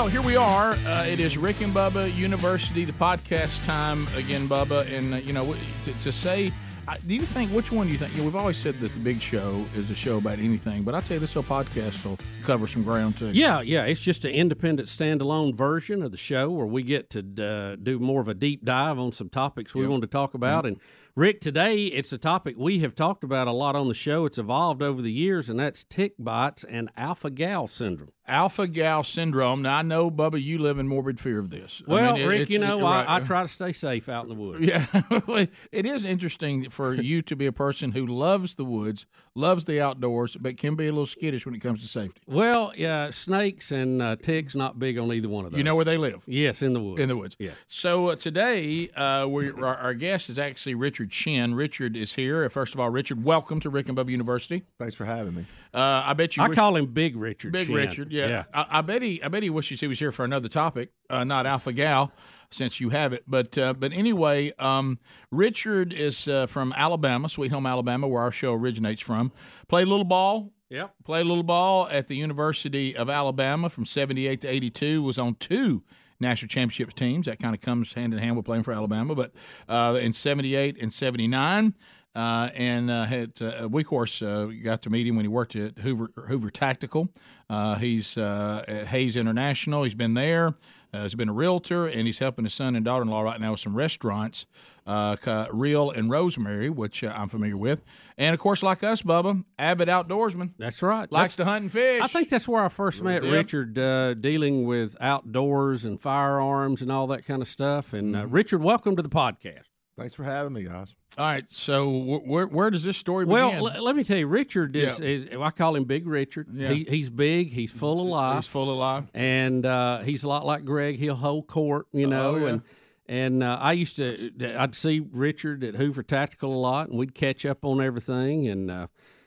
Well, here we are. Uh, it is Rick and Bubba University, the podcast time again, Bubba. And, uh, you know, to, to say, I, do you think, which one do you think? You know, we've always said that the big show is a show about anything, but I tell you, this whole podcast will cover some ground too. Yeah, yeah. It's just an independent, standalone version of the show where we get to uh, do more of a deep dive on some topics we Yep. want to talk about. And Rick, today it's a topic we have talked about a lot on the show. It's evolved over the years, and that's tick bites and alpha gal syndrome. Alpha gal syndrome. Now, I know, Bubba, you live in morbid fear of this. I Well, mean, it- Rick, you know, it- right. I, I try to stay safe out in the woods. Yeah, it is interesting for you to be a person who loves the woods, loves the outdoors, but can be a little skittish when it comes to safety. Well, yeah, snakes and uh, ticks not big on either one of those. You know where they live? Yes, in the woods. In the woods. Yes. So uh, today, uh, we our, our guest is actually Richard Shinn. Richard is here. First of all, Richard, welcome to Rick and Bubba University. Thanks for having me. Uh, I bet you. I wish- call him Big Richard. Big. Richard. Yeah. I, I bet he. I bet he wishes he was here for another topic, uh, not Alpha Gal, since you have it. But uh, but anyway, um, Richard is uh, from Alabama, Sweet Home, Alabama, where our show originates from. Played a little ball. Yep. Played a little ball at the University of Alabama from '78 to '82. Was on two national championship teams. That kind of comes hand in hand with playing for Alabama. But uh, in '78 and '79. Uh, and uh, had uh, we of course uh, got to meet him when he worked at Hoover Hoover Tactical. Uh, he's uh, at Hayes International. He's been there. Uh, he's been a realtor, and he's helping his son and daughter-in-law right now with some restaurants, uh, Real and Rosemary, which uh, I'm familiar with. And of course, like us, Bubba, avid outdoorsman, That's right. likes to hunt and fish. I think that's where I first met. Richard, uh, dealing with outdoors and firearms and all that kind of stuff. And Mm-hmm. uh, Richard, welcome to the podcast. Thanks for having me, guys. All right, so wh- where where does this story Well, begin? l- let me tell you, Richard is, Yeah. is I call him Big Richard. Yeah. He, he's big, he's full of life, He's full of life. and uh, he's a lot like Greg. He'll hold court, you know. Oh, yeah. And and uh, I used to, I'd see Richard at Hoover Tactical a lot, and we'd catch up on everything, and uh,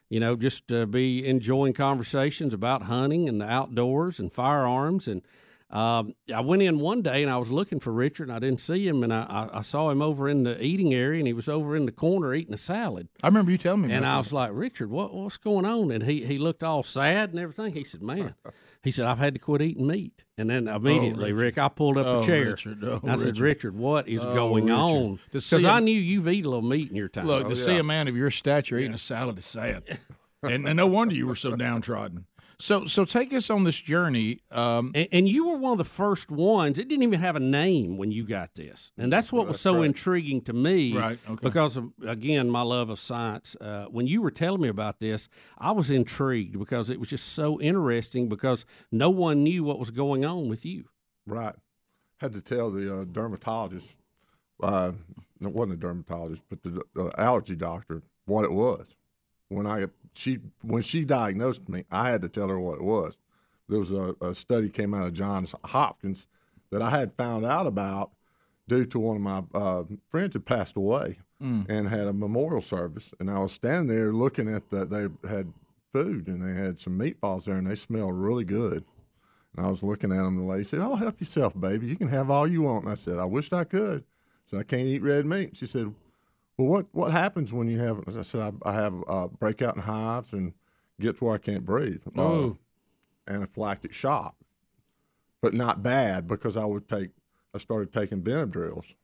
you know, just uh, be enjoying conversations about hunting and the outdoors and firearms. And um, I went in one day and I was looking for Richard, and I didn't see him, and I, I, I saw him over in the eating area, and he was over in the corner eating a salad. I remember you telling me. And about I that. was like, Richard, what what's going on? And he he looked all sad and everything. He said, Man, he said, I've had to quit eating meat. And then immediately, Richard. Rick, I pulled up Oh, a chair. Richard. Oh, I said, Richard. Richard, what is Oh, going Richard. on? Because I knew you've eaten a little meat in your time. Look, to Oh, see a man of your stature eating a salad is sad, and, and no wonder you were so downtrodden. So, so take us on this journey. Um, and, and you were one of the first ones. It didn't even have a name when you got this, and that's what was so right. intriguing to me. Right, okay. Because of again my love of science. Uh, when you were telling me about this, I was intrigued because it was just so interesting. Because no one knew what was going on with you. Right. Had to tell the uh, dermatologist, uh, it wasn't a dermatologist, but the uh, allergy doctor what it was. When I she when she diagnosed me, I had to tell her what it was. There was a, a study came out of Johns Hopkins that I had found out about due to one of my uh, friends had passed away and had a memorial service, and I was standing there looking at that. They had food and they had some meatballs there, and they smelled really good. And I was looking at them, and the lady said, "Oh, help yourself, baby. You can have all you want." And I said, "I wished I could." So I can't eat red meat. She said, "Well, what what happens when you have?" I said, "I, I have uh, breakout in hives and get to where I can't breathe. Oh. Uh, anaphylactic shock, but not bad because I would take. I started taking Benadryls.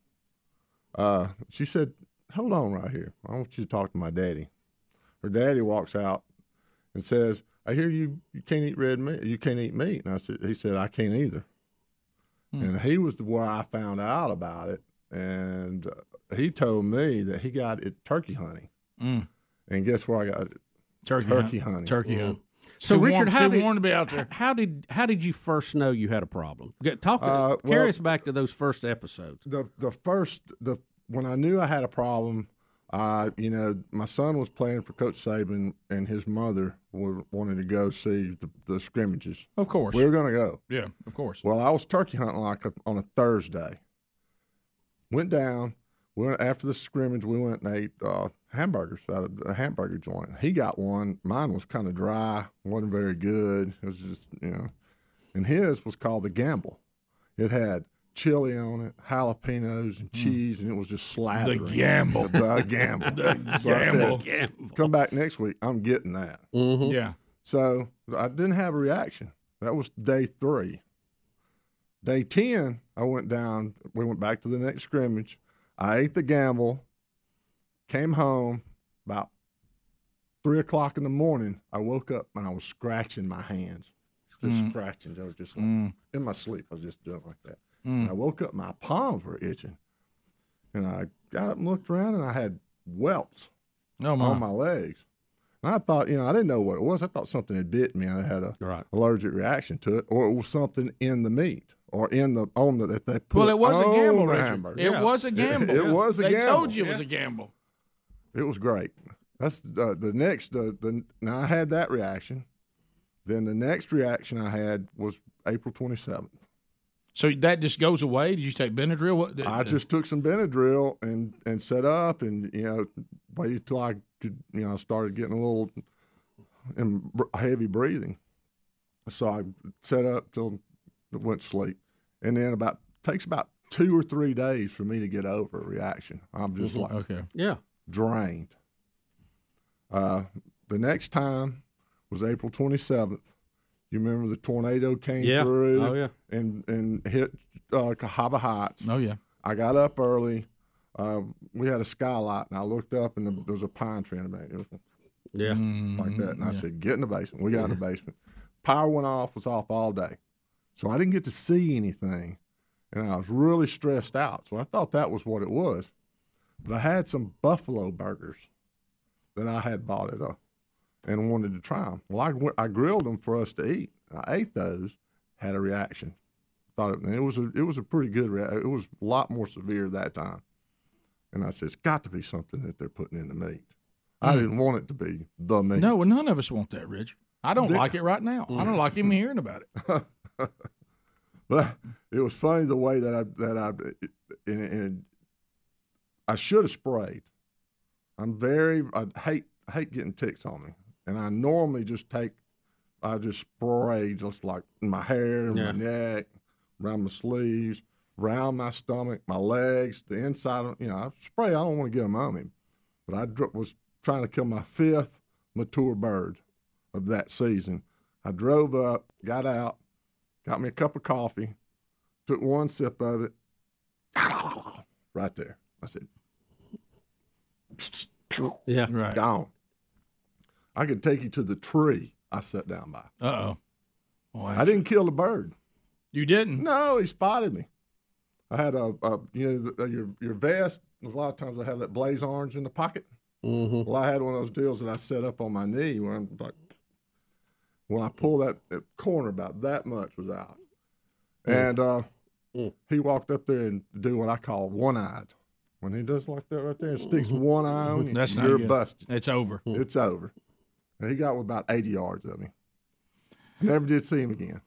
Uh, she said, "Hold on right here. I want you to talk to my daddy." Her daddy walks out and says, "I hear you. You can't eat red meat. You can't eat meat." And I said, "He said I can't either." And he was the where I found out about it, and uh, he told me that he got it turkey hunting. Mm. And guess where I got it? turkey, Turkey hunt. hunting. Turkey hunt. So, Too Richard, warm- how did, warm to be out there. How did how did you first know you had a problem? Talk, Uh, carry well- us back to those first episodes. the the first the when I knew I had a problem, uh, you know, my son was playing for Coach Saban, and his mother were, wanted to go see the, the scrimmages. Of course. We were going to go. yeah, of course. Well, I was turkey hunting like a, on a Thursday. Went down. We went after the scrimmage. We went and ate uh, hamburgers out of a hamburger joint. He got one. Mine was kind of dry. wasn't very good. It was just you know, and his was called the Gamble. It had chili on it, jalapenos and cheese, and it was just slathering. Mm. Gamble. The, the Gamble. so I Gamble. said, come back next week. I'm getting that. Mm-hmm. Yeah. So I didn't have a reaction. That was day three. Day 10, I went down. We went back to the next scrimmage. I ate the gamble, came home about three o'clock in the morning. I woke up and I was scratching my hands, just mm. scratching. I was just like, mm. in my sleep. I was just doing like that. And I woke up, my palms were itching. And I got up and looked around and I had welts Oh my. on my legs. And I thought, you know, I didn't know what it was. I thought something had bit me. I had a Right. allergic reaction to it, or it was something in the meat or in the on the that they put. well, it was a gamble, Richard. It Yeah. was a gamble. it was a they gamble. told you it was a gamble. It was great. That's uh, the next. Uh, the now I had that reaction. Then the next reaction I had was April twenty seventh. So that just goes away. Did you take Benadryl? What? I just took some Benadryl and and set up and you know waited till I could you know started getting a little in br- heavy breathing. So I set up till I went to sleep, and then about takes about two or three days for me to get over a reaction. I'm just like okay. Yeah. drained. Uh, the next time was April 27th. You remember the tornado came Yeah. through Oh, yeah. and and hit uh, Cahaba Heights. Oh yeah. I got up early. Uh, we had a skylight, and I looked up, and there was a pine tree in the back. It was Yeah. like that, and I said, "Get in the basement." We got in the basement. Power went off. Was off all day, so I didn't get to see anything, and I was really stressed out. So I thought that was what it was, but I had some buffalo burgers that I had bought at a, and wanted to try them. Well, I, went- I grilled them for us to eat. I ate those, had a reaction. Thought it, it was a it was a pretty good reaction. It was a lot more severe that time, and I said, "It's got to be something that they're putting in the meat." I hmm. didn't want it to be the meat. No, well, none of us want that, Rich. I don't like it right now. I don't like even hearing about it. But it was funny the way that I that I and, and I should have sprayed. I'm very I hate hate getting ticks on me, and I normally just take I just spray just like in my hair, Yeah. my neck, around my sleeves, around my stomach, my legs, the inside. Of, you know, I spray. I don't want to get them on me, but I was trying to kill my fifth mature bird of that season. I drove up, got out, got me a cup of coffee, took one sip of it, right there. I said, Yeah. Right. gone. I could take you to the tree I sat down by. Uh oh. I didn't kill the bird. You didn't. No, he spotted me. I had a, a you know, the, your your vest. A lot of times I have that blaze orange in the pocket. Mm-hmm. Well, I had one of those deals that I set up on my knee where I'm like, when I pull that, that corner about that much was out, and uh, Mm. he walked up there and do what I call one eyed. When he does like that right there, and sticks one eye on you, That's you're good. busted. It's over. It's over. And he got with about 80 yards of me. Never did see him again.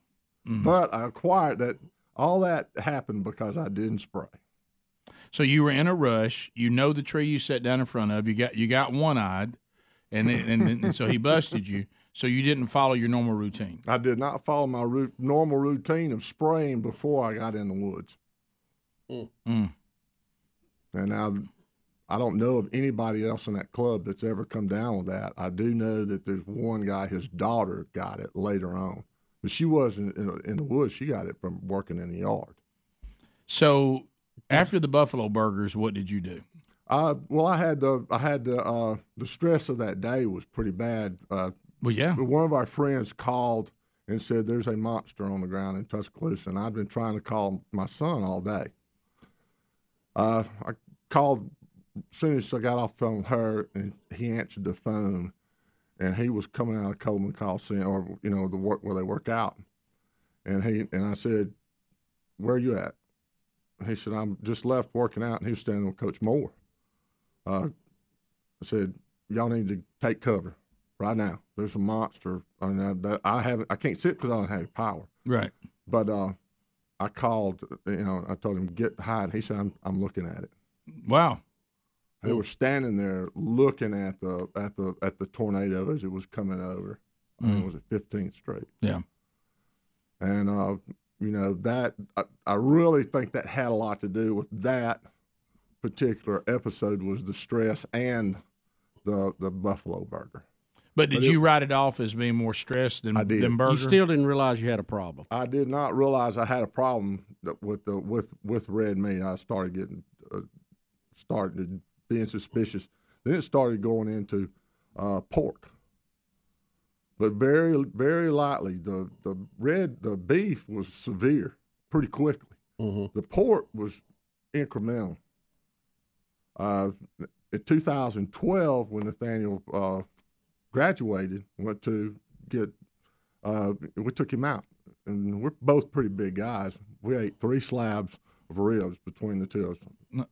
Mm-hmm. But I acquired that. All that happened because I didn't spray. So you were in a rush. You know the tree you sat down in front of. You got you got one eyed, and then, and, then- and so he busted you. So you didn't follow your normal routine. I did not follow my ru- normal routine of spraying before I got in the woods. Mm. And now I don't know of anybody else in that club that's ever come down with that. I do know that there's one guy, his daughter got it later on. But she wasn't in, in the woods. She got it from working in the yard. So after the buffalo burgers, what did you do? Uh, well, I had the I had the uh, the stress of that day was pretty bad. Uh, Well, yeah. But one of our friends called and said there's a monster on the ground in Tuscaloosa, and I've been trying to call my son all day. Uh, I called as soon as I got off the phone with her, and he answered the phone, and he was coming out of Coleman Coliseum, or you know the work where they work out, and he and I said, "Where are you at?" He said, "I'm just left working out," and he was standing with Coach Moore. Uh, I said, "Y'all need to take cover." Right now. There's a monster. I mean, I, I haven't. I can't sit because I don't have power. Right. But uh, I called. You know, I told him get hide. He said, "I'm, I'm looking at it." Wow. They were standing there looking at the at the at the tornado as it was coming over. I think it was at 15th Street. Yeah. And uh, you know that I, I really think that had a lot to do with that particular episode was the stress and the the buffalo burger. But did But you write it off as being more stressed than I did. than You Berger? You still didn't realize you had a problem. I did not realize I had a problem that- with the with with red meat. I started getting uh, started being suspicious. Then it started going into uh, pork, but very very lightly. The the red the beef was severe pretty quickly. The pork was incremental. Uh, in 2012, when Nathaniel uh, graduated, went to get uh, we took him out, and we're both pretty big guys. We ate three slabs of ribs between the two of us.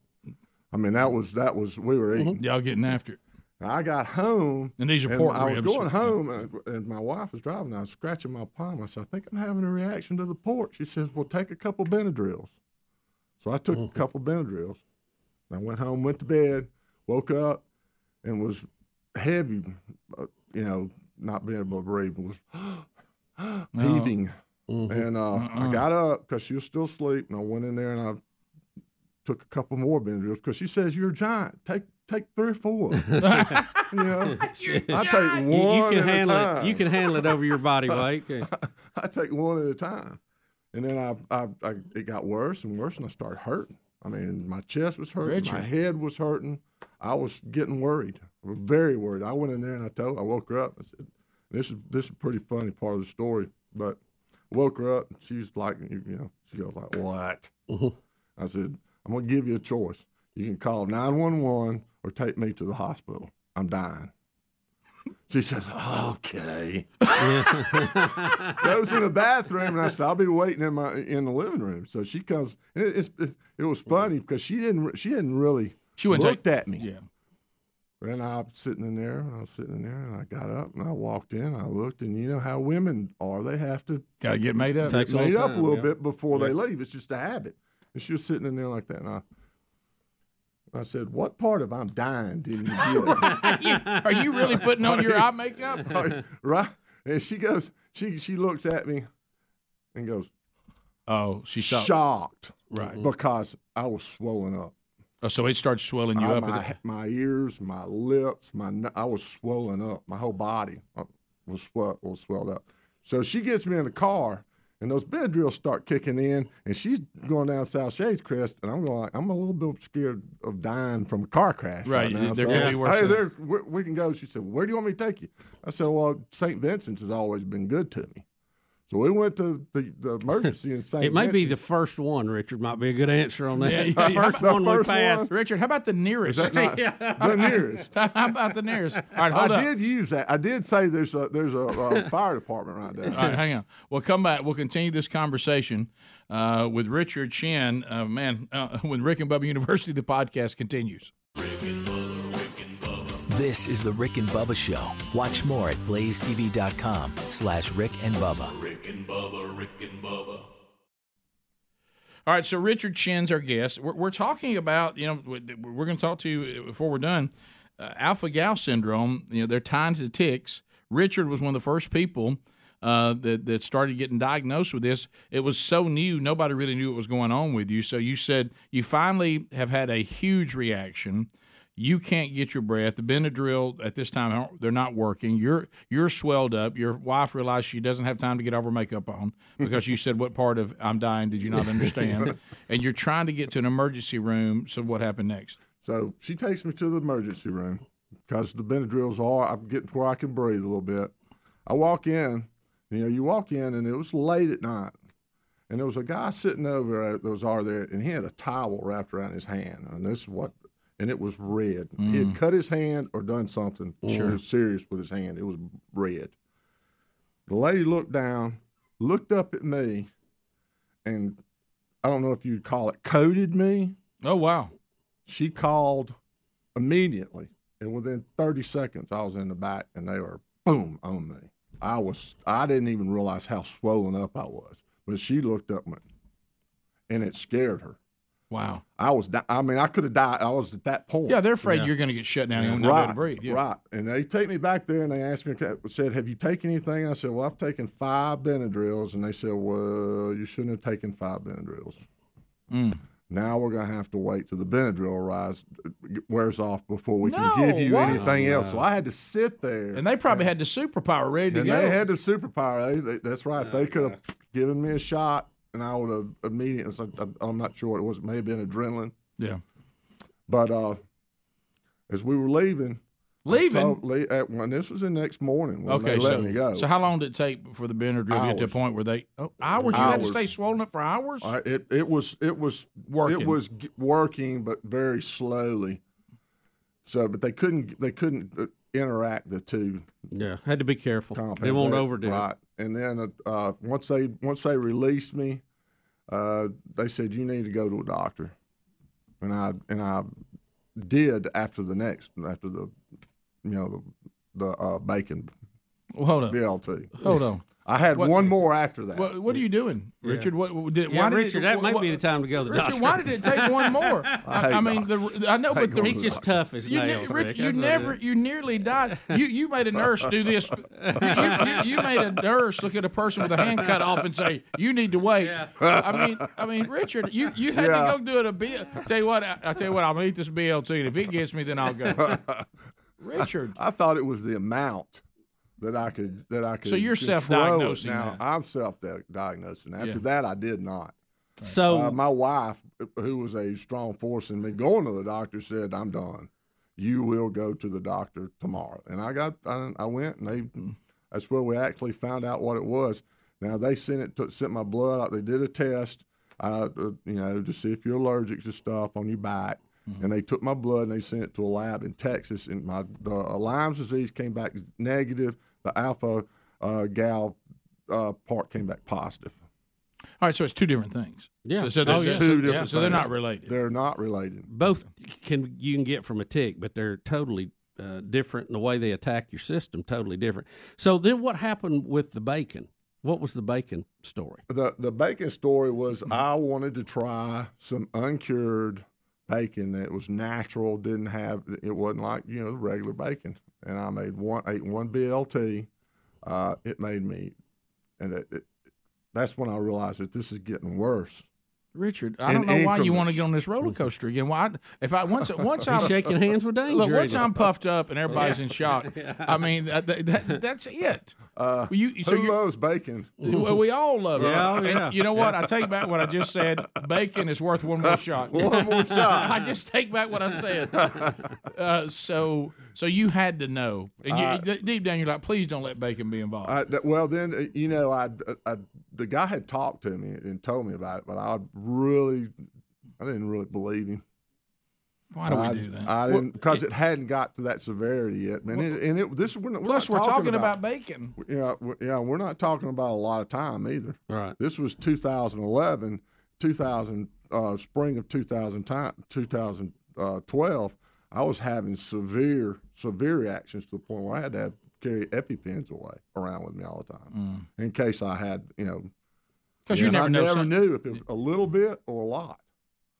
I mean, that was that was we were eating. Mm-hmm. Y'all getting after it. I got home, And these are and pork I was ribs. going home, and, and my wife was driving. I was scratching my palm. I said, "I think I'm having a reaction to the pork." She says, "Well, take a couple Benadryls." So I took a mm-hmm. couple Benadryls. I went home, went to bed, woke up, and was heavy. uh, You know, not being able to breathe was heaving. And uh, I got up because she was still asleep, and I went in there and I took a couple more Benadryls because she says you're a giant. Take take three or four. you know, I take one You, you can at a handle time. it. You can handle it over your body weight. Okay. I take one at a time, and then I, I, I it got worse and worse, and I started hurting. I mean, my chest was hurting, my head was hurting. I was getting worried, I was very worried. I went in there and I told, I woke her up. I said, "This is this is a pretty funny part of the story." But I woke her up, and she's like, you you know, she goes like, "What?" Mm-hmm. I said, "I'm gonna give you a choice. You can call 911 or take me to the hospital. I'm dying." She says, "Okay." Goes in the bathroom, and I said, "I'll be waiting in my in the living room." So she comes. It, it's, it, it was funny because she didn't she didn't really She looked take- at me. Yeah. And I was sitting in there, and I was sitting in there, and I got up and I walked in. I looked, and you know how women are; they have to Got to get made up. Takes a made little up a little yeah. bit before they leave. It's just a habit. And she was sitting in there like that, and I. I said, "What part of I'm dying didn't you get?" Are you really putting on your eye makeup? right? And she goes, she she looks at me, and goes, Oh, she saw. shocked, Right. Mm-hmm. Because I was swollen up. Oh, so it starts swelling you I- up. my, my ears, my lips, my I was swollen up. My whole body uh, was swell, was swelled up. So she gets me in the car, and those Benadryls start kicking in, and she's going down South Shades Crest, and I'm going I'm a little bit scared of dying from a car crash right, Right, now. there so, could be worse Hey, there, we, we can go. She said, Where do you want me to take you? I said, Well, St. Vincent's has always been good to me. So we went to the, the emergency in St. It may be the first one, Richard. Might be a good answer on that. Yeah, the first the one first we passed. one? Richard, how about the nearest? Is that not the nearest? how about the nearest? All right, hold I up. did use that. I did say there's a there's a, uh fire department right there. All right, hang on. We'll come back. We'll continue this conversation uh, with Richard Shinn. Uh, man, uh, when Rick and Bubba University, the podcast continues. This is the Rick and Bubba Show. Watch more at blazetv.com slash Rick and Bubba. Rick and Bubba, Rick and Bubba. All right, so Richard Shinn's our guest. We're, we're talking about, you know, we're going to talk to you before we're done. Uh, Alpha gal syndrome, you know, they're tied to ticks. Richard was one of the first people uh, that, that started getting diagnosed with this. It was so new, nobody really knew what was going on with you. So you said you finally have had a huge reaction. You can't get your breath. The Benadryl at this time they're not working. You're you're swelled up. Your wife realized she doesn't have time to get all her makeup on because you said what part of I'm dying did you not understand? and you're trying to get to an emergency room. So what happened next? So she takes me to the emergency room because the Benadryls are. I'm getting to where I can breathe a little bit. I walk in. You know, you walk in, and it was late at night, and there was a guy sitting over those are there, and he had a towel wrapped around his hand, and this is what, and it was red. He had mm. cut his hand or done something sure serious with his hand. It was red. The lady looked down, looked up at me, and I don't know if you'd call it coded me Oh wow. she called immediately and within 30 seconds i was in the back and they were boom on me i was i didn't even realize how swollen up i was but she looked up and and it scared her Wow. i was di- i mean i could have died i was at that point Yeah, they're afraid you're going to get shut down and not be to breathe. Yeah. Right. And they take me back there and they asked me, said, Have you taken anything? I said, Well, I've taken five Benadryls. And they said, Well, you shouldn't have taken five Benadryls. Mm. Now we're going to have to wait till the Benadryl rise, wears off before we No, can give you what? anything else. So I had to sit there. And they probably had the superpower ready to and go. they had the superpower. They, they, that's right. they could have given me a shot, and I would have immediately. I'm not sure what it was. It may have been adrenaline. yeah. But uh, as we were leaving, Leaving. told, at, when this was the next morning when Okay, they let so, me go. so how long did it take for the Benadryl to get to a point where they oh, hours? You had to stay swollen up for hours. It it was it was Working. It was g- working, but very slowly. So, but they couldn't they couldn't uh, interact the two Yeah, had to be careful. compounds. They won't They- overdo it. right. And then uh, uh, once they once they released me, uh, they said you need to go to a doctor, and I and I did after the next after the you know the the uh, bacon Well, hold on. BLT. Hold on. I had What- one more after that. What, what are you doing, Richard? What, what did, Yeah, why did Richard, it, that what, might be the time to go to the Richard, doctor. why did it take one more? I I, hate mean, the. I know, I but hate the, going He's to just tough as you, nails. Rich, Rick. you That's what it never, you nearly died. You you made a nurse do this. You, you, you made a nurse look at a person with a hand cut off and say, "You need to wait." I mean, I mean, Richard, you, you had Yeah. to go do it a bit. Tell you what, I, I tell you what, I'll gonna eat this BLT, and if it gets me, then I'll go. Richard, I thought it was the amount that I could that I could. So you're self-diagnosing now. that. I'm self-diagnosing. After Yeah. that, I did not. So Uh, my wife, who was a strong force in me going to the doctor, said, "I'm done. You will go to the doctor tomorrow." And I got, I, I went, and they, that's where we actually found out what it was. Now they sent it, to, sent my blood out. They did a test, uh, you know, to see if you're allergic to stuff on your back. And they took my blood and they sent it to a lab in Texas. And my the uh, Lyme's disease came back negative. The alpha uh, gal uh, part came back positive. all right, so it's two different things. Yeah. so, so, Oh, yeah. Two so- different so they're not related. They're not related. both can you can get from a tick, but they're totally uh, different in the way they attack your system. Totally different. So then, what happened with the bacon? What was the bacon story? The the bacon story was Mm-hmm. I wanted to try some uncured bacon that was natural, didn't have it wasn't like you know the regular bacon, and I made one ate one BLT. Uh, it made me, and it, it, that's when I realized that this is getting worse. Richard, I don't know why you want to get on this roller coaster again. Why? If I once once I'm shaking hands with danger. Look, once? I'm puffed up and everybody's in shock, I mean that, that, that- that's it. Uh, you, so who you're- loves bacon? well, we all love it. Yeah, oh, And yeah. you know what? I take back what I just said. Bacon is worth one more shot. One more shot. I just take back what I said. Uh, so, so you had to know, and you, Uh, deep down, you're like, please don't let bacon be involved. I, well, then uh, you know, I, I the guy had talked to me and told me about it, but I really, I didn't really believe him. Why do we I, do that? I didn't because it hadn't got to that severity yet, man. and, and it, this we're, not- we're Plus, not we're talking about, about bacon. yeah, we're, yeah. We're not talking about a lot of time either. Right. This was 2011, 2000 uh, spring of 2000 time, 2012. I was having severe, severe reactions to the point where I had to have, carry EpiPens away around with me all the time in case I had, you know, Because Mm. you never I know. never some- knew if it was a little bit or a lot.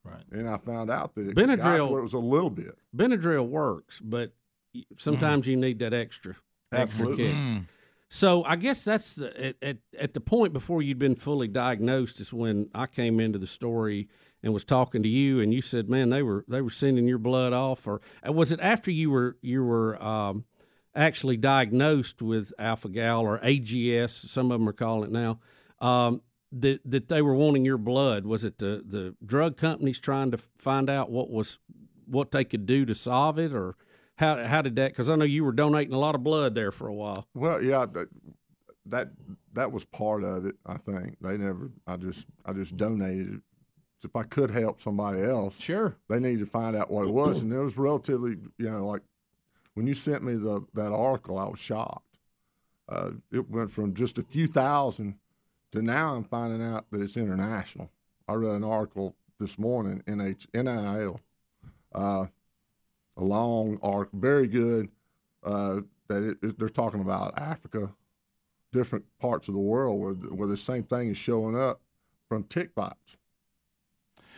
Right. And I found out that it got to Benadryl- where it was a little bit. Benadryl works, but y- sometimes you need that extra extra Absolutely. kick. Mm. So I guess that's the, at, at at the point before you'd been fully diagnosed is when I came into the story and was talking to you, and you said, "Man, they were they were sending your blood off," or was it after you were you were um, actually diagnosed with alpha gal or AGS? Some of them are calling it now. Um, that that they were wanting your blood. Was it the the drug companies trying to find out what was what they could do to solve it, or how how did that? Because I know you were donating a lot of blood there for a while. Well, yeah, that, that was part of it. I think they never. I just I just donated it. If I could help somebody else, Sure. they needed to find out what it was, and it was relatively, you know, like when you sent me the that article, I was shocked. Uh, it went from just a few thousand to now I'm finding out that it's international. I read an article this morning, NH, NIL, uh, a long article, very good. Uh, that it, it- they're talking about Africa, different parts of the world where where the same thing is showing up from tick bites.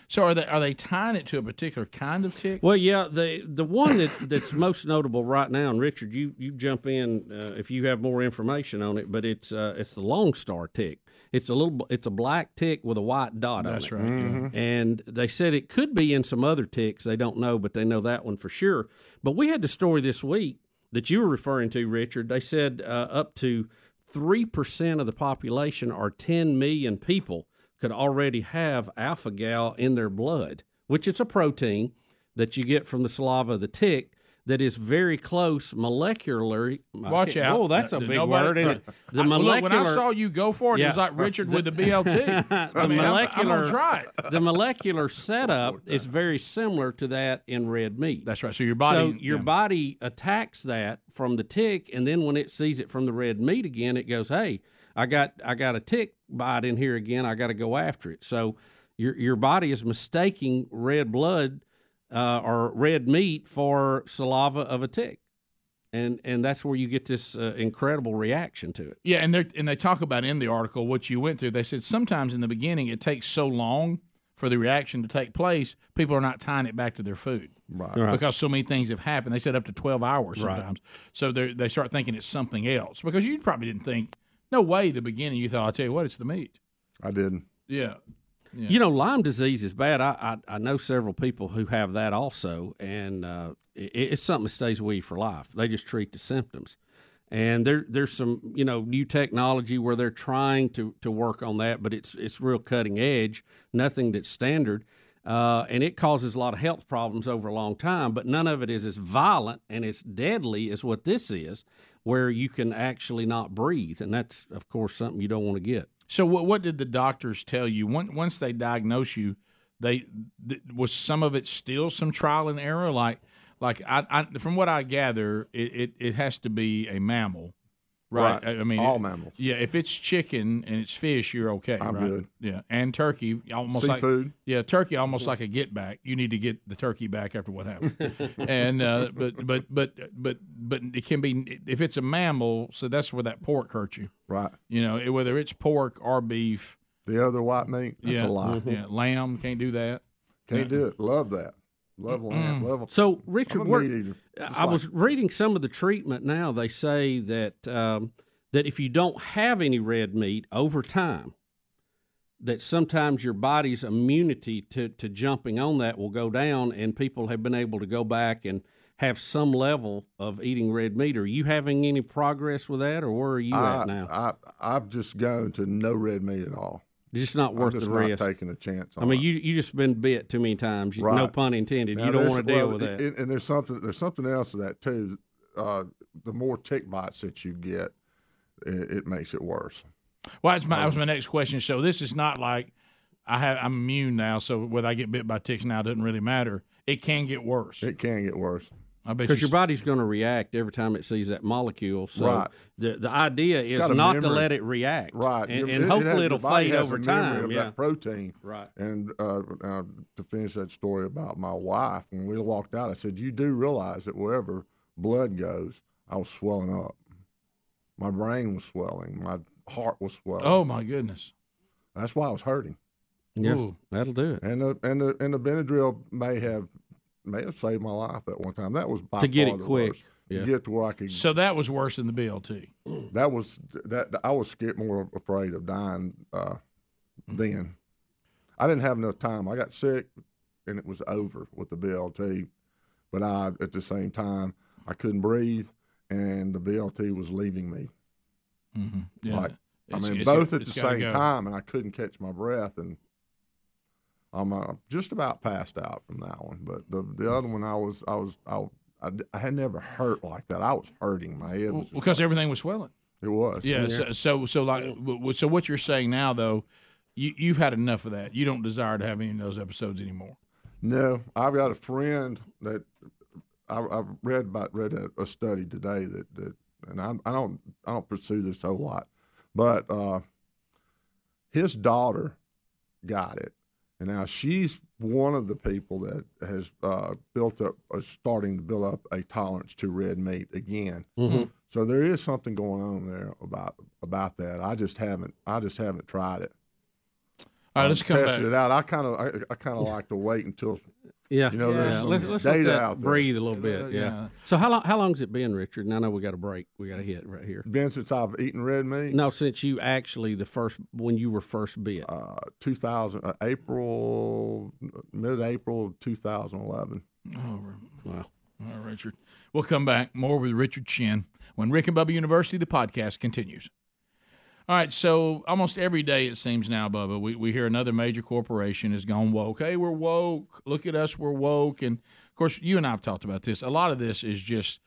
So are they are they tying it to a particular kind of tick? Well, yeah, the the one that, that's most notable right now, and Richard, you you jump in uh, if you have more information on it, but it's uh, it's the Lone Star tick. It's a little it's a black tick with a white dot That's on it. right. Mm-hmm. And they said it could be in some other ticks. They don't know, but they know that one for sure. But we had the story this week that you were referring to, Richard. They said uh, up to 3% of the population, are 10 million people, could already have alpha gal in their blood, which is a protein that you get from the saliva of the tick that is very close molecularly. Watch out! Oh, that's a big nobody- word. Isn't it? The I- look, molecular. when I saw you go for it, it was like Richard with the BLT. the I mean, I'm- I'm, molecular gonna try it. the molecular setup is very similar to that in red meat. That's right. So your body, so your yeah. body attacks that from the tick, and then when it sees it from the red meat again, it goes, "Hey, I got I got a tick bite in here again. I got to go after it." So your your body is mistaking red blood uh, or red meat for saliva of a tick, and and that's where you get this uh, incredible reaction to it. Yeah, and they and they talk about in the article what you went through. They said sometimes in the beginning it takes so long for the reaction to take place, people are not tying it back to their food Right. because so many things have happened. They said up to twelve hours Right. sometimes, so they they start thinking it's something else because you probably didn't think. No way. The beginning, you thought, "I'll tell you what, it's the meat." I didn't. Yeah, Yeah. You know, Lyme disease is bad. I, I I know several people who have that also, and uh, it, it's something that stays with you for life. They just treat the symptoms, and there there's some you know new technology where they're trying to to work on that, but it's it's real cutting edge. Nothing that's standard. Uh, and it causes a lot of health problems over a long time, but none of it is as violent and as deadly as what this is, where you can actually not breathe, and that's of course something you don't want to get. So what what did the doctors tell you Once they diagnose you? They th- was some of it still some trial and error. Like like I, I from what I gather, it, it, it has to be a mammal, right? Right. I, mean, All it- mammals. Yeah, if it's chicken and it's fish, you're okay. I'm right? good. Yeah, and turkey, almost like Seafood. yeah, turkey almost like a get back. You need to get the turkey back after what happened. and uh, but but but but but it can be if it's a mammal. So that's where that pork hurt you. Right. You know, whether it's pork or beef. The other white meat, that's yeah, a lie. Yeah, lamb can't do that. Can't do it. Love that. Love lamb. Love So, Richard, a where- meat eater. Just I like- was reading some of the treatment now. They say that um, that if you don't have any red meat over time, that sometimes your body's immunity to, to jumping on that will go down, and people have been able to go back and have some level of eating red meat. Are you having any progress with that, or where are you I, at now? I, I've just gone to no red meat at all. Just not I'm worth just the not risk. taking a chance. On I mean, it. you you just been bit too many times. You, No pun intended. Now, you don't want to deal well, with that. And, and there's something there's something else to that too. Uh, the more tick bites that you get, it, it makes it worse. Well, that's my, that was my next question. So this is not like I have I'm immune now, so whether I get bit by ticks now doesn't really matter. It can get worse. It can get worse. I bet because you. your body's going to react every time it sees that molecule. So Right. the the idea is got a not to let it react, Right, And, and it- it hopefully has- it'll fade over a time. Of Yeah, that protein. right. And uh, uh, to finish that story about my wife, when we walked out, I said, "You do realize that wherever blood goes, I was swelling up. My brain was swelling. My heart was swelling. oh my goodness. that's why I was hurting. Yeah, Ooh. that'll do it. And the and the and the Benadryl may have may have saved my life at one time. That was by To get far it the quick, worst. yeah. Get to where I could. So that was worse than the BLT. that was that I was scared, more afraid of dying uh, Mm. then. I didn't have enough time. I got sick, and it was over with the BLT. But I, at the same time, I couldn't breathe, and the BLT was leaving me. Mm-hmm. Yeah. Like, I mean, both at the same go. time, and I couldn't catch my breath, and I'm uh, just about passed out from that one. But the the other one, I was I was I, I, I had never hurt like that. I was hurting. My head was just because everything was swelling. it was. Yeah. So, so so like w- w- so what you're saying now though, you you've had enough of that. You don't desire to have any of those episodes anymore. No, I've got a friend that I, I read about read a, a study today that, that and I, I don't I don't pursue this a whole lot, but uh, his daughter got it, and now she's one of the people that has uh, built up, uh, starting to build up a tolerance to red meat again. Mhm. So there is something going on there about about that. I just haven't I just haven't tried it. All right, let's come tested back. it out. I kind of I, I kind of like to wait until Yeah, You know, Yeah. there's some Let's, let's let data that out there. breathe a little bit. Yeah. yeah. So how long how long's it been, Richard? And I know we got a break. We got to hit right here. Been since I've eaten red meat. No, since you actually the first when you were first bit. Uh, 2000 uh, April mid April 2011. Oh, Wow. All right, Richard. We'll come back more with Richard Shinn when Rick and Bubba University, the podcast, continues. All right, so almost every day it seems now, Bubba, we, we hear another major corporation has gone woke. Hey, we're woke. Look at us, we're woke. And of course, you and I have talked about this. A lot of this is just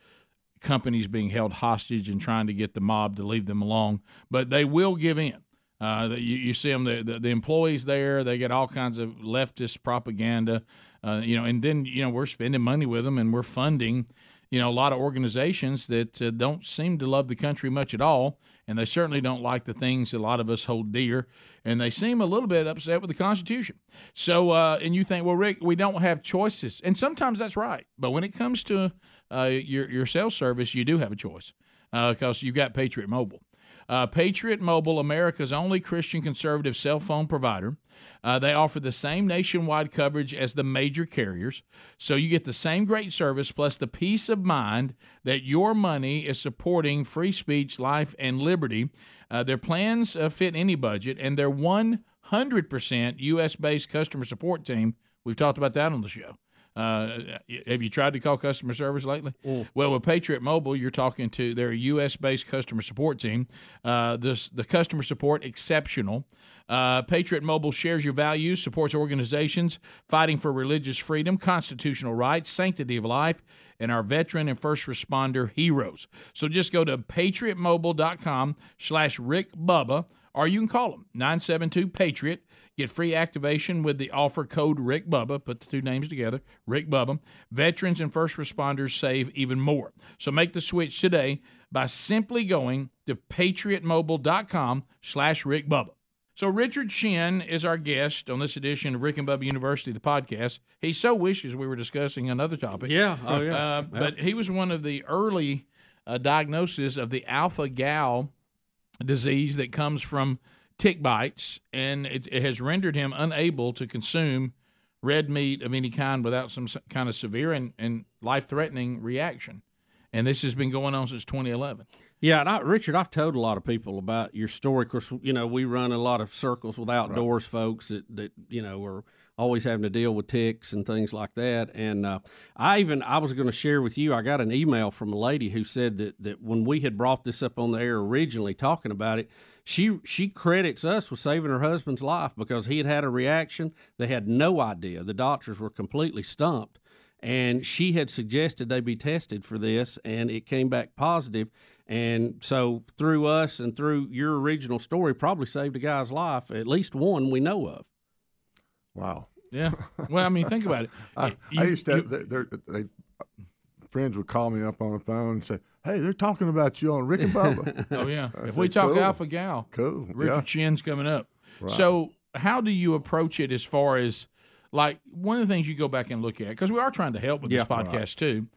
companies being held hostage and trying to get the mob to leave them alone, but they will give in. Uh, you, you see them, the, the, the employees there, they get all kinds of leftist propaganda, uh, you know, and then, you know, we're spending money with them and we're funding, you know, a lot of organizations that uh, don't seem to love the country much at all. And they certainly don't like the things a lot of us hold dear. And they seem a little bit upset with the Constitution. So, uh, and you think, well, Rick, we don't have choices. And sometimes that's right. But when it comes to uh, your, your cell service, you do have a choice because you've got Patriot Mobile. Uh, Patriot Mobile, America's only Christian conservative cell phone provider. Uh, they offer the same nationwide coverage as the major carriers. So you get the same great service plus the peace of mind that your money is supporting free speech, life, and liberty. Uh, their plans uh, fit any budget, and their 100% U.S. based customer support team. We've talked about that on the show. Uh, have you tried to call customer service lately? Well, with Patriot Mobile, you're talking to their U.S. based customer support team. Uh, this the customer support exceptional. Uh, Patriot Mobile shares your values, supports organizations fighting for religious freedom, constitutional rights, sanctity of life, and our veteran and first responder heroes. So just go to patriotmobile.com slash Rick Bubba, or you can call them 972 Patriot. Get free activation with the offer code Rick Bubba. Put the two names together, Rick Bubba. Veterans and first responders save even more. So make the switch today by simply going to patriotmobile.com slash Rick Bubba. So Richard Shinn is our guest on this edition of Rick and Bubba University, the podcast. He so wishes we were discussing another topic. Yeah. Oh yeah. Uh, but he was one of the early uh, diagnoses of the alpha gal disease that comes from tick bites, and it, it has rendered him unable to consume red meat of any kind without some kind of severe and, and life threatening reaction. And this has been going on since 2011. Yeah, and I, Richard, I've told a lot of people about your story. Of course, you know we run a lot of circles with outdoors folks that, that you know are always having to deal with ticks and things like that. And uh, I even I was going to share with you. I got an email from a lady who said that that when we had brought this up on the air originally, talking about it, she she credits us with saving her husband's life because he had had a reaction. They had no idea. The doctors were completely stumped and she had suggested they be tested for this and it came back positive. positive and so through us and through your original story probably saved a guy's life at least one we know of Wow. Yeah. Well, I mean, think about it. I, You- I used to. you- they, they're- they, friends would call me up on the phone and say, "Hey, they're talking about you on Rick and Bubba." Oh yeah. I if we talk cool. alpha gal, cool. Richard Yeah. Shinn's coming up. Right. So, how do you approach it as far as like one of the things you go back and look at because we are trying to help with this Yeah. podcast too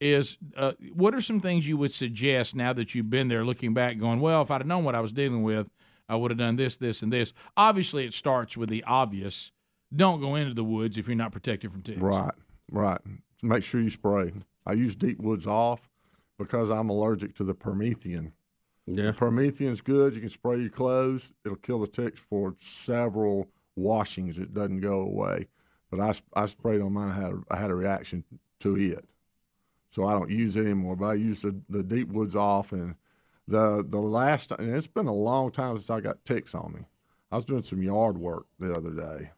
is uh, what are some things you would suggest now that you've been there looking back going well if i'd have known what i was dealing with i would have done this this and this obviously it starts with the obvious don't go into the woods if you're not protected from ticks Right, right. Make sure you spray. I use Deep Woods off because I'm allergic to the permethrin. yeah permethrin's good. You can spray your clothes. It'll kill the ticks for several washings. It doesn't go away. But I, I sprayed on mine. I had a, I had a reaction to it, so I don't use it anymore. But I use the, the Deep Woods off, and the the last and it's been a long time since I got ticks on me. I was doing some yard work the other day,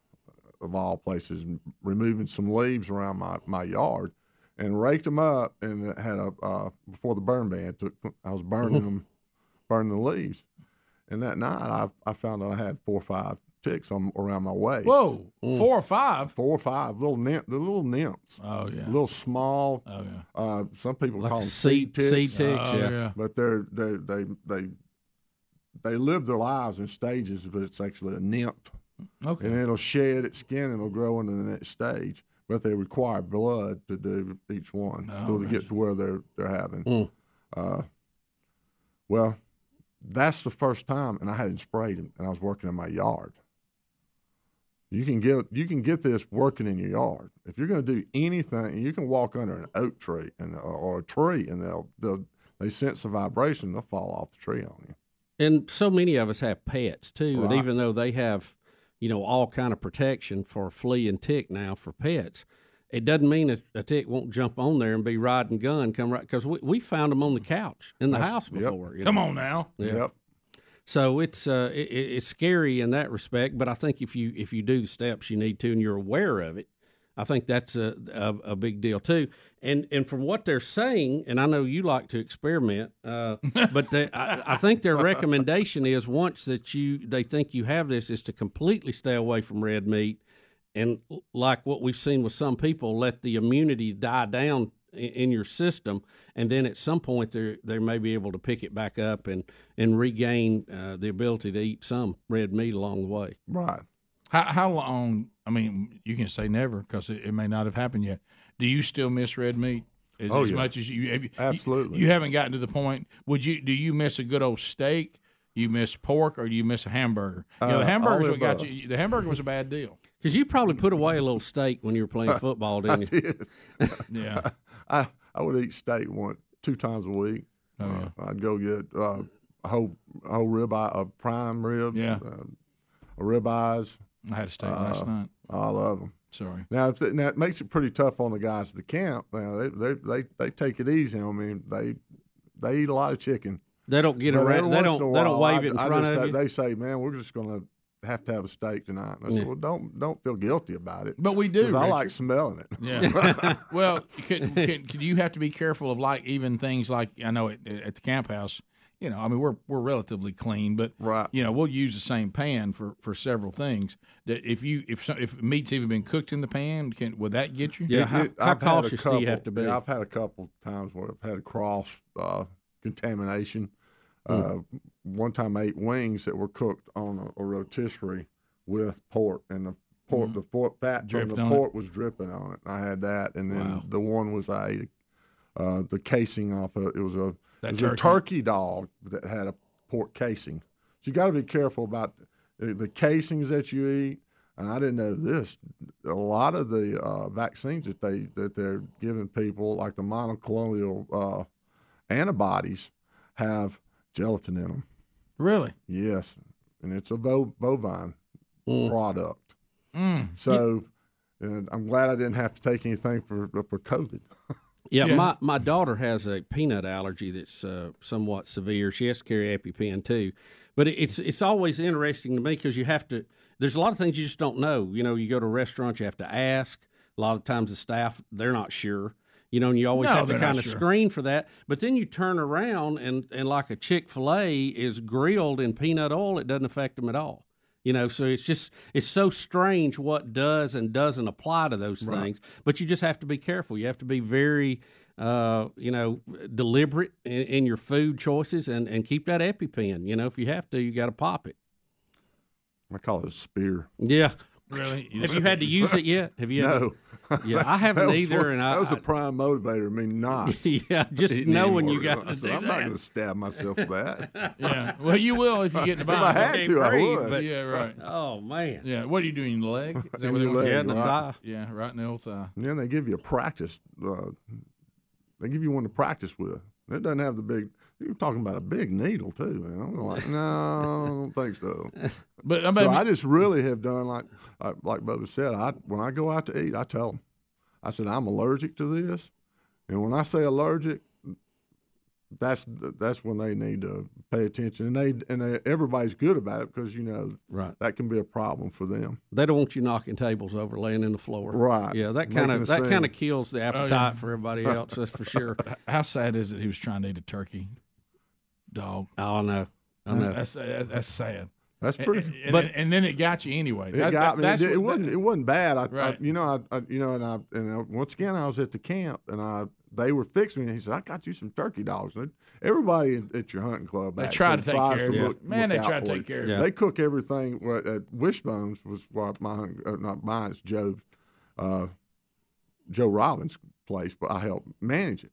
of all places, and removing some leaves around my, my yard, and raked them up, and had a uh, before the burn ban took. I was burning them, burning the leaves, and that night I I found that I had four or five ticks on around my waist. whoa four or five Four or five little nymph, the little nymphs, oh yeah little small. oh yeah Uh, some people like call them seed ticks, seed ticks oh yeah. yeah but they're they they they they live their lives in stages, but it's actually a nymph okay and it'll shed its skin and it'll grow into the next stage. But they require blood to do each one Oh, till they get to where they're they're having. Mm. Uh, well, that's the first time, and I hadn't sprayed them, and I was working in my yard. You can get you can get this working in your yard. If you're going to do anything, you can walk under an oak tree and or, or a tree, and they'll they'll they sense the vibration, they'll fall off the tree on you. And so many of us have pets too, and even though they have, you know, all kind of protection for flea and tick now for pets, it doesn't mean a, a tick won't jump on there and be riding gun come right because we, we found them on the couch in the That's- house yep. before. you Come know. on now. Yeah. Yep. So it's uh, it, it- it's scary in that respect, but I think if you if you do the steps you need to and you're aware of it, I think that's a, a, a big deal too. And and from what they're saying, and I know you like to experiment, uh, but they, I, I think their recommendation is once that you they think you have this is to completely stay away from red meat, and like what we've seen with some people, let the immunity die down i- in your system, and then at some point they they may be able to pick it back up and and regain uh, the ability to eat some red meat along the way. Right. How, how long? I mean, you can say never because it, it may not have happened yet. Do you still miss red meat as, Oh, as yeah. much as you? Have you Absolutely. You, you haven't gotten to the point. Would you? Do you miss a good old steak? You miss pork, or do you miss a hamburger? You know, the Uh, hamburger's all what got you. The hamburger was a bad deal. Because you probably put away a little steak when you were playing football, didn't you? Yeah. I I would eat steak one two times a week. Oh, yeah. Uh, I'd go get uh, a whole a whole rib eye, a prime rib, Yeah. uh, a rib eyes. I had a steak last Uh, night. I love them. Sorry. Now, now it makes it pretty tough on the guys at the camp. Now they they they, they take it easy. I mean, they they eat a lot of chicken. They don't get But around. They don't. They don't wave I- it in I front just- of you. They say, "Man, we're just going to have to have a steak tonight." And I Yeah. said, "Well, don't don't feel guilty about it." But we do. I like smelling it. Yeah. well, can, can, can you have to be careful of like even things like I know at, at the camp house. You know, I mean, we're we're relatively clean, but Right. you know, we'll use the same pan for, for several things. That if you if some, if meat's even been cooked in the pan, can would that get you? Yeah, It- how- it- how I've had a do you have to couple- be? Yeah, I've had a couple times where I've had cross uh, contamination. Hmm. Uh, one time, I ate wings that were cooked on a, a rotisserie with pork, and the pork, the pork fat from the on it. pork was dripping on it. I had that, and then Wow. the one was I ate uh, the casing off of it. Was a That turkey. a turkey dog that had a pork casing. So you got to be careful about the, casings that you eat. And I didn't know this. A lot of the uh, vaccines that they that they're giving people, like the monoclonal uh, antibodies, have gelatin in them. Really? Yes, and it's a bovine Mm. product. Mm. So, and I'm glad I didn't have to take anything for for COVID. Yeah, Yeah. my my daughter has a peanut allergy that's uh, somewhat severe. She has to carry EpiPen too, but it's it's always interesting to me because you have to. There's a lot of things you just don't know. You know, you go to a restaurant, you have to ask. A lot of times, the staff they're not sure. You know, and you always No, have to kind of sure. screen for that. But then you turn around and and like a Chick Fil A is grilled in peanut oil, it doesn't affect them at all. You know, so it's just it's so strange what does and doesn't apply to those things. But you just have to be careful. You have to be very, uh, you know, deliberate in, in your food choices and and keep that EpiPen. You know, if you have to, you got to pop it. I call it a spear. Yeah. Really? Have you had to use it yet? Have you? No, Yeah, I haven't That either, one- and I. that was a prime motivator. I mean, not yeah, just eating knowing you got I to said, do I'm not going to stab myself with that. Yeah. Well, you will if you get in the If I had to, I Breathe, would. but- yeah. Right. Oh man. Yeah. What are you doing? in The leg? Is that In what your leg, Yeah, in the right. thigh. Yeah. Right in the old thigh. And then they give you a practice. Uh, they give you one to practice with. It doesn't have the big. You're talking about a big needle too, man. I'm like, no, I don't think so. But I so I just really have done like, uh, like Bubba said. I when I go out to eat, I tell them, I said I'm allergic to this, and when I say allergic, that's that's when they need to pay attention, and they and they, everybody's good about it because you know Right. that can be a problem for them. They don't want you knocking tables over, laying in the floor. Right. Yeah, that kind of that kind of kills the appetite yeah. for everybody else. That's for sure. how sad is it? He was trying to eat a turkey dog. Oh, I know. I know. That's that's sad. That's pretty. and, But- and then it got you anyway. It That- got that- me. that's It, it wasn't. It wasn't bad. I, Right. I you know, I, I, you know, and I, and I, once again, I was at the camp, and I, they were fixing me. And he said, "I got you some turkey dogs." And everybody at your hunting club, They actually try to take care of to you. look- Man, look they try to for take you. care of Yeah. you. They cook everything. What at Wishbones was what my hun- uh, not mine. It's Joe's, uh, Joe Robbins' place, but I help manage it.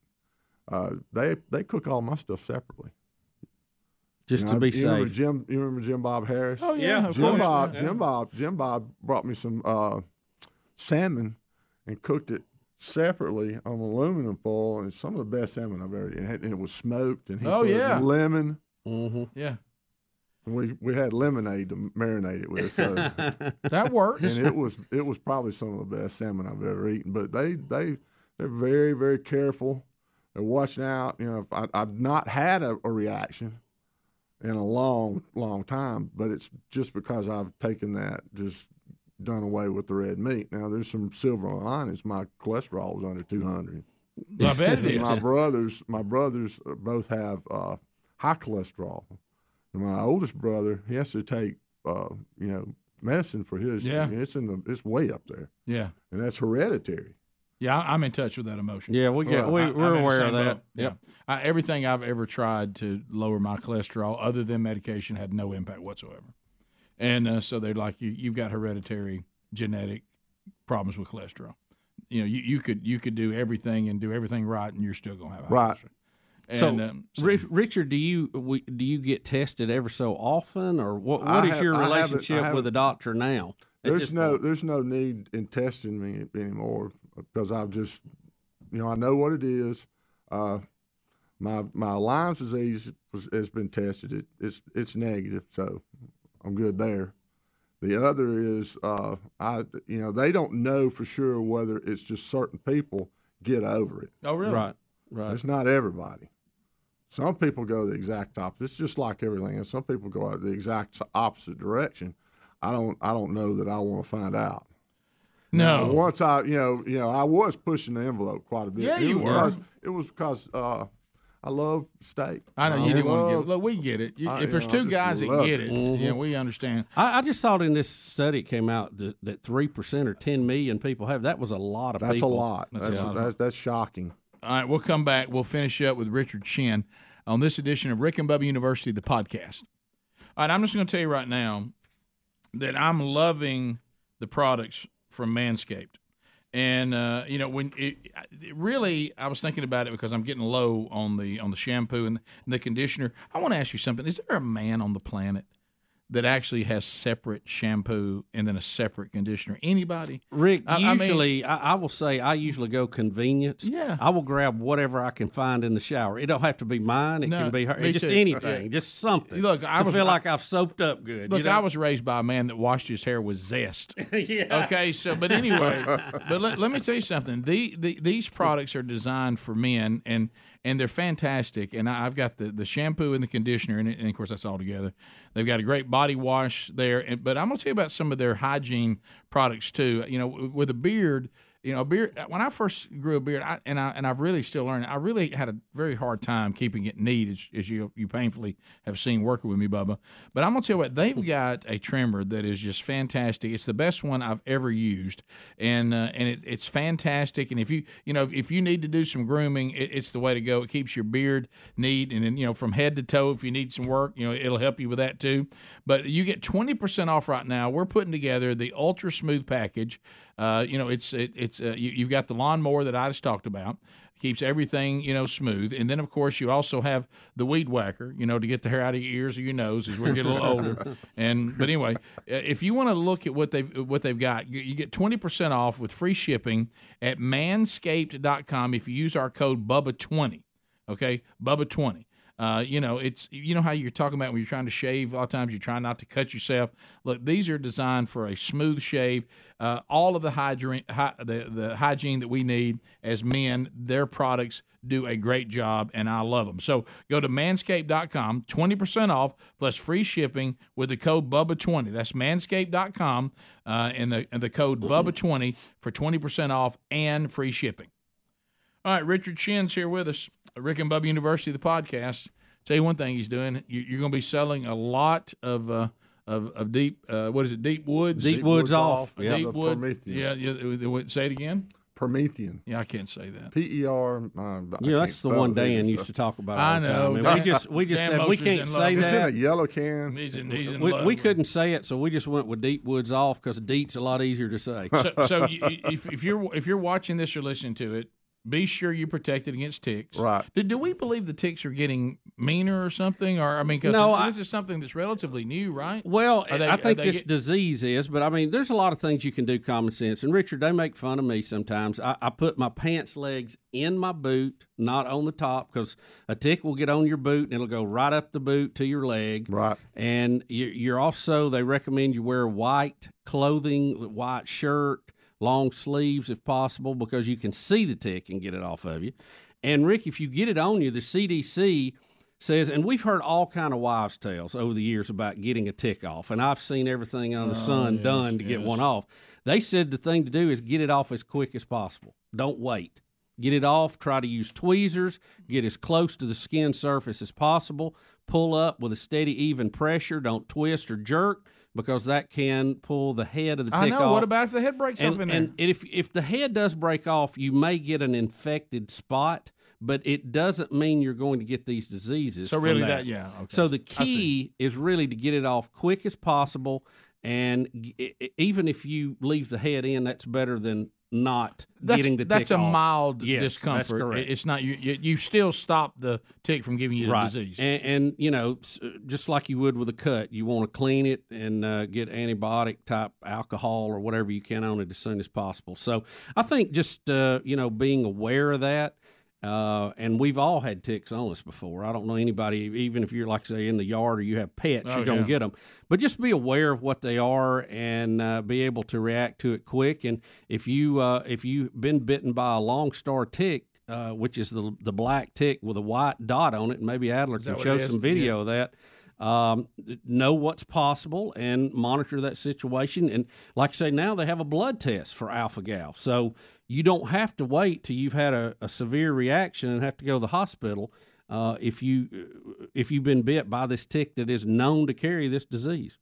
Uh, they they cook all my stuff separately. Just You to be you Remember safe. Jim, you remember Jim Bob Harris? Oh yeah, of Jim course. Bob, Yeah. Jim Bob, Jim Bob brought me some uh, salmon and cooked it separately on aluminum foil, and it's some of the best salmon I've ever. And it, and it was smoked, and he Oh, put yeah. lemon. hmm Yeah, we we had lemonade to marinate it with, so that works. and it was it was probably some of the best salmon I've ever eaten. But they they they're very very careful. They're watching out. You know, I, I've not had a, a reaction in a long long time, but it's just because I've taken that just done away with the red meat. Now there's some silver linings. My cholesterol was under 200. I bet it is. My brothers my brothers both have uh, high cholesterol. And my oldest brother he has to take uh, you know medicine for his. Yeah. it's in the it's way up there, Yeah, and that's hereditary. Yeah, I- I'm in touch with that emotion. Yeah, we get Well, we, we're in aware of that. boat. Yeah. I, everything I've ever tried to lower my cholesterol, other than medication, had no impact whatsoever. And uh, so they're like, you, you've got hereditary genetic problems with cholesterol. You know, you, you could you could do everything and do everything right, and you're still gonna have high Right. cholesterol. And, So, um, so- Richard, do you we, do you get tested ever so often, or what? I What is have- your I haven't- relationship with haven't- a doctor now? There's no point? there's no need in testing me anymore because I've just you know I know what it is. Uh, my my Lyme's disease was, has been tested. It, it's it's negative, so I'm good there. The other is uh, I you know they don't know for sure whether it's just certain people get over it. oh really? right, right. It's not everybody. Some people go the exact opposite. It's just like everything. else. some people go the exact opposite direction. I don't. I don't know that I want to find out. No. Once I, you know, you know, I was pushing the envelope quite a bit. Yeah, it you was were. Because, it was because uh, I love steak. I know you didn't want to love- get. Look, we get it. You, I- if there's know, two guys that get it. it, yeah, we understand. I, I just thought in this study it came out that that three percent or ten million people have. That was a lot of That's people. a lot. That's That's a lot. that's, that's shocking. All right, we'll come back. We'll finish up with Richard Shinn on this edition of Rick and Bubba University, the podcast. All right, I'm just going to tell you right now that I'm loving the products from Manscaped. And uh, you know, when it, it really, I was thinking about it because I'm getting low on the on the shampoo and the conditioner. I want to ask you something: Is there a man on the planet that actually has separate shampoo and then a separate conditioner? Anybody? Rick, I- I mean- usually I, I will say I usually go convenience. Yeah. I will grab whatever I can find in the shower. It don't have to be mine. It No, can be her. Just too. anything. Yeah. Just something. Look, I was- feel like I've soaped up good. Look, you know? I was raised by a man that washed his hair with zest. yeah. Okay, so but anyway, but let, let me tell you something. The, the these products are designed for men, and and they're fantastic. And I, I've got the, the shampoo and the conditioner, and, and of course that's all together. They've got a great body wash there, and, but I'm going to tell you about some of their hygiene products too. You know, with a beard. You know, beard. When I first grew a beard, I, and I and I've really still learned. I really had a very hard time keeping it neat, as, as you you painfully have seen working with me, Bubba. But I'm gonna tell you what they've got a trimmer that is just fantastic. It's the best one I've ever used, and uh, and it, it's fantastic. And if you you know if you need to do some grooming, it, it's the way to go. It keeps your beard neat, and then you know from head to toe. If you need some work, you know it'll help you with that too. But you get 20% off right now. We're putting together the ultra smooth package. Uh, you know, it's it, it's uh, you, you've got the lawnmower that I just talked about. Keeps everything you know smooth, and then of course you also have the weed whacker. You know, to get the hair out of your ears or your nose as we get a little older. And but anyway, uh, if you want to look at what they've what they've got, you, you get twenty percent off with free shipping at manscaped.com if you use our code Bubba twenty. Okay, Bubba twenty. Uh, you know, it's you know how you're talking about when you're trying to shave. A lot of times you're trying not to cut yourself. Look, these are designed for a smooth shave. Uh, all of the hygiene, hy- the the hygiene that we need as men, their products do a great job, and I love them. So go to manscaped.com, twenty percent off plus free shipping with the code Bubba20. That's manscaped.com, uh, and the and the code Bubba20 for twenty percent off and free shipping. All right, Richard Shinn's here with us, Rick and Bubba University, the podcast. Tell you one thing he's doing. You, you're going to be selling a lot of uh, of, of deep. Uh, what is it? Deep woods. Deep woods off. Yeah, Deep the wood. permethrin. Yeah, yeah. uh, uh, Say it again. permethrin. Yeah, I can't say that. P E R. uh, You that's the one Dan used to talk about. I know. Time. And we just we just Dan said we can't say love. It's in a yellow can. He's in. He's in We, love. we couldn't say it, so we just went with Deep Woods off because Deep's a lot easier to say. So, so you, if, if you're if you're watching this or listening to it, be sure you protect it against ticks. Right. Do, do we believe the ticks are getting meaner or something? Or I mean, because No, this, I- is something that's relatively new, right? Well, they- I think this get- disease is, but I mean, there's a lot of things you can do common sense. And Richard, they make fun of me sometimes. I, I put my pants legs in my boot, not on the top, because a tick will get on your boot and it'll go right up the boot to your leg. Right. And you- you're also, they recommend you wear white clothing, white shirt, long sleeves if possible, because you can see the tick and get it off of you. And Rick, if you get it on you, the CDC says, and we've heard all kind of wives' tales over the years about getting a tick off, and I've seen everything on the oh, sun done to get one off. They said the thing to do is get it off as quick as possible. Don't wait. Get it off. Try to use tweezers. Get as close to the skin surface as possible. Pull up with a steady, even pressure. Don't twist or jerk because that can pull the head of the I tick know. off. What about if the head breaks and, off in there? and if if the head does break off, you may get an infected spot, but it doesn't mean you're going to get these diseases. so really, that. that yeah. Okay. So the key is really to get it off quick as possible, and even if you leave the head in, that's better than not that's, getting the that's tick a off. mild Yes, that's discomfort. correct. It's not you, you. You still stop the tick from giving you the right. disease. And, and you know, just like you would with a cut, you want to clean it and uh, get antibiotic type alcohol or whatever you can on it as soon as possible. So I think just uh, you know being aware of that. Uh, and we've all had ticks on us before. I don't know anybody, even if you're like say in the yard or you have pets, Oh, you're gonna yeah. get them. But just be aware of what they are and uh, be able to react to it quick. And if you uh, if you've been bitten by a lone star tick, uh, which is the the black tick with a white dot on it, and maybe Adler can show some video of that. Um, know what's possible and monitor that situation. And like I say, now they have a blood test for alpha gal, so you don't have to wait till you've had a, a severe reaction and have to go to the hospital. Uh, if you if you've been bit by this tick that is known to carry this disease.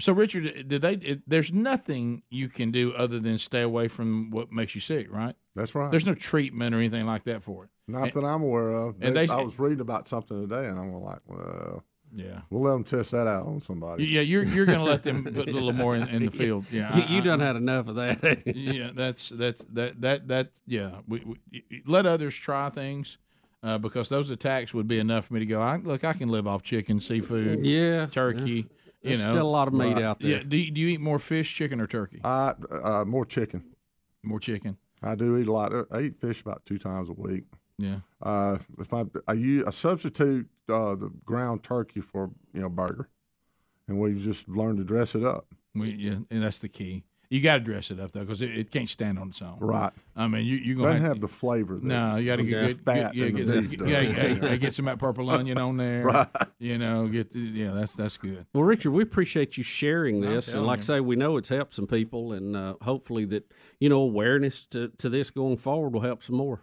So, Richard, did they? It, there's nothing you can do other than stay away from what makes you sick, right? That's right. There's no treatment or anything like that for it. Not that I'm aware of. and They- they- I was reading about something today, and I'm like, well, Yeah. we'll let them test that out on somebody. Yeah, you're you're going to let them put a little more in, in the field. Yeah, You, I- you I- done had enough of that. yeah, that's that's that that that yeah. We, we let others try things uh, because those attacks would be enough for me to go. I, look, I can live off chicken, seafood, yeah, turkey. You There's know, still a lot of meat out there. yeah. Do you, do you eat more fish, chicken, or turkey? I uh, more chicken. More chicken. I do eat a lot. I eat fish about two times a week. Yeah. Uh, if I I use I substitute uh, the ground turkey for you know burger, and we've just learned to dress it up. We yeah, and that's the key. You got to dress it up though, because it, it can't stand on its own. Right. I mean, you you gonna Doesn't have, have the flavor. That, No, you got to the get good, fat yeah, and get, some- yeah, yeah, yeah, get some of that purple onion on there. Right. You know, get yeah, that's that's good. Well, Richard, we appreciate you sharing this, and telling like I say, we know it's helped some people, and uh, hopefully that you know awareness to, to this going forward will help some more.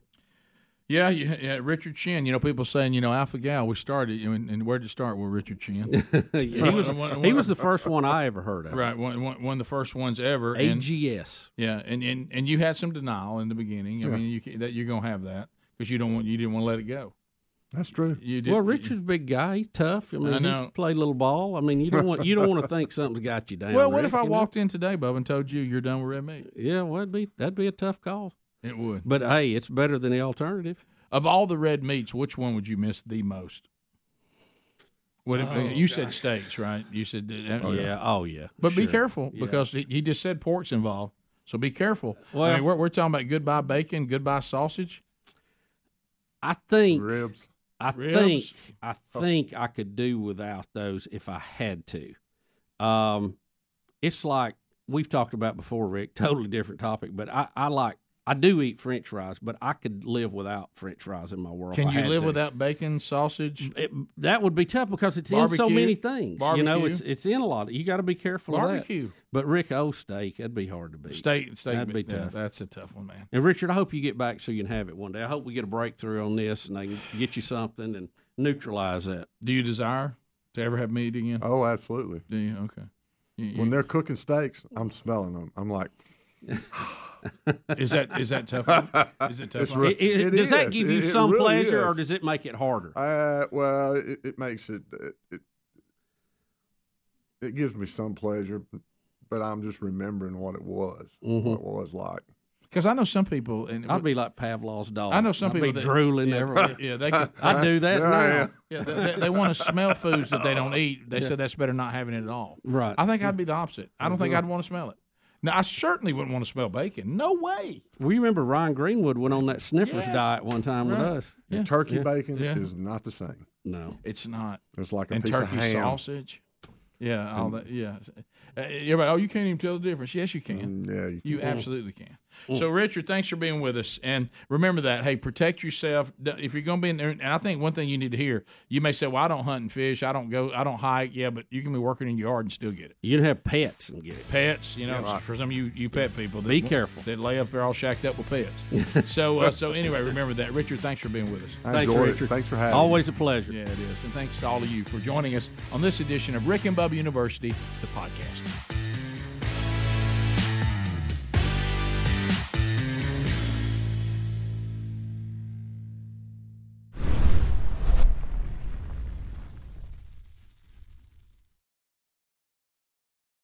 Yeah, yeah, yeah, Richard Shinn. You know, people saying, you know, Alpha Gal. We started, you know, and, and where did it start with Richard Shinn? he was One- he was the first one I ever heard of. right, one, one, one of the first ones ever. And, AGS. yeah, and, and and you had some denial in the beginning. I mean, you can, that you're gonna have that because you don't want you didn't want to let it go. That's true. You did, Well, Richard's a big guy. He's tough. I mean, I know. he's played a little ball. I mean, you don't want you don't want to think something's got you down. Well, what Rick, if I you know? walked in today, Bub, and told you you're done with red meat? Yeah, well, that'd be that'd be a tough call. It would. But hey, it's better than the alternative. Of all the red meats, which one would you miss the most? What if, you said steaks, right? You said, uh, Oh yeah, oh yeah. but be careful Yeah. because he, he just said pork's involved. So be careful. I Well- mean, we're, we're talking about goodbye bacon, goodbye sausage. I think Ribs. I Ribs. think I think I could do without those if I had to. Um, it's like we've talked about before, Rick. Totally different topic, but I, I like I do eat French fries, but I could live without French fries in my world. Can I you live to. without bacon, sausage? It, that would be tough because it's in so many things. You know, it's it's in a lot. You got to be careful of that. Barbecue. But Rick, oh steak, that'd be hard to beat. Steak, steak. That'd be yeah, tough. That's a tough one, man. And Richard, I hope you get back so you can have it one day. I hope we get a breakthrough on this and they can get you something and neutralize that. Do you desire to ever have meat again? Oh, absolutely. Do you? Okay. You- you- When they're cooking steaks, I'm smelling them. I'm like, is that is that tough? Is it tough? Re- It- it- It does that give you It- it some really pleasure, or does it make it harder? uh, well, it, it makes it, it, it, it gives me some pleasure, but I'm just remembering what it was, Mhm. what it was like. Because I know some people, and I'd be like Pavlov's dog. I know some I'd people be that- drooling yeah, everywhere. Yeah, they could, I'd do that Yeah, now. yeah. yeah, they, they want to smell foods that they don't eat. They said that's better not having it at all. Right. I think I'd be the opposite. I don't think I'd want to smell it. Now, I certainly wouldn't want to smell bacon. No way. We remember Ryan Greenwood went on that sniffers Yes. diet one time with Right. us. And turkey bacon Yeah. is not the same. No. It's not. It's like a And piece turkey of ham. sausage. Yeah, all that. Yeah. Uh, everybody, oh, you can't even tell the difference. Yes, you can. Mm, Yeah, you, You absolutely can. So, Richard, thanks for being with us. And remember that, hey, protect yourself. If you're going to be in there, and I think one thing you need to hear, you may say, well, I don't hunt and fish. I don't go, I don't hike. Yeah, but you can be working in your yard and still get it. You can have pets and get it. Pets, you know, for some of you, you pet people. That, Be careful. That lay up there all shacked up with pets. so, uh, so anyway, remember that. Richard, thanks for being with us. I Thanks, Richard. it. Thanks for having me. Always a pleasure. Yeah, it is. And thanks to all of you for joining us on this edition of Rick and Bubba University, the podcast.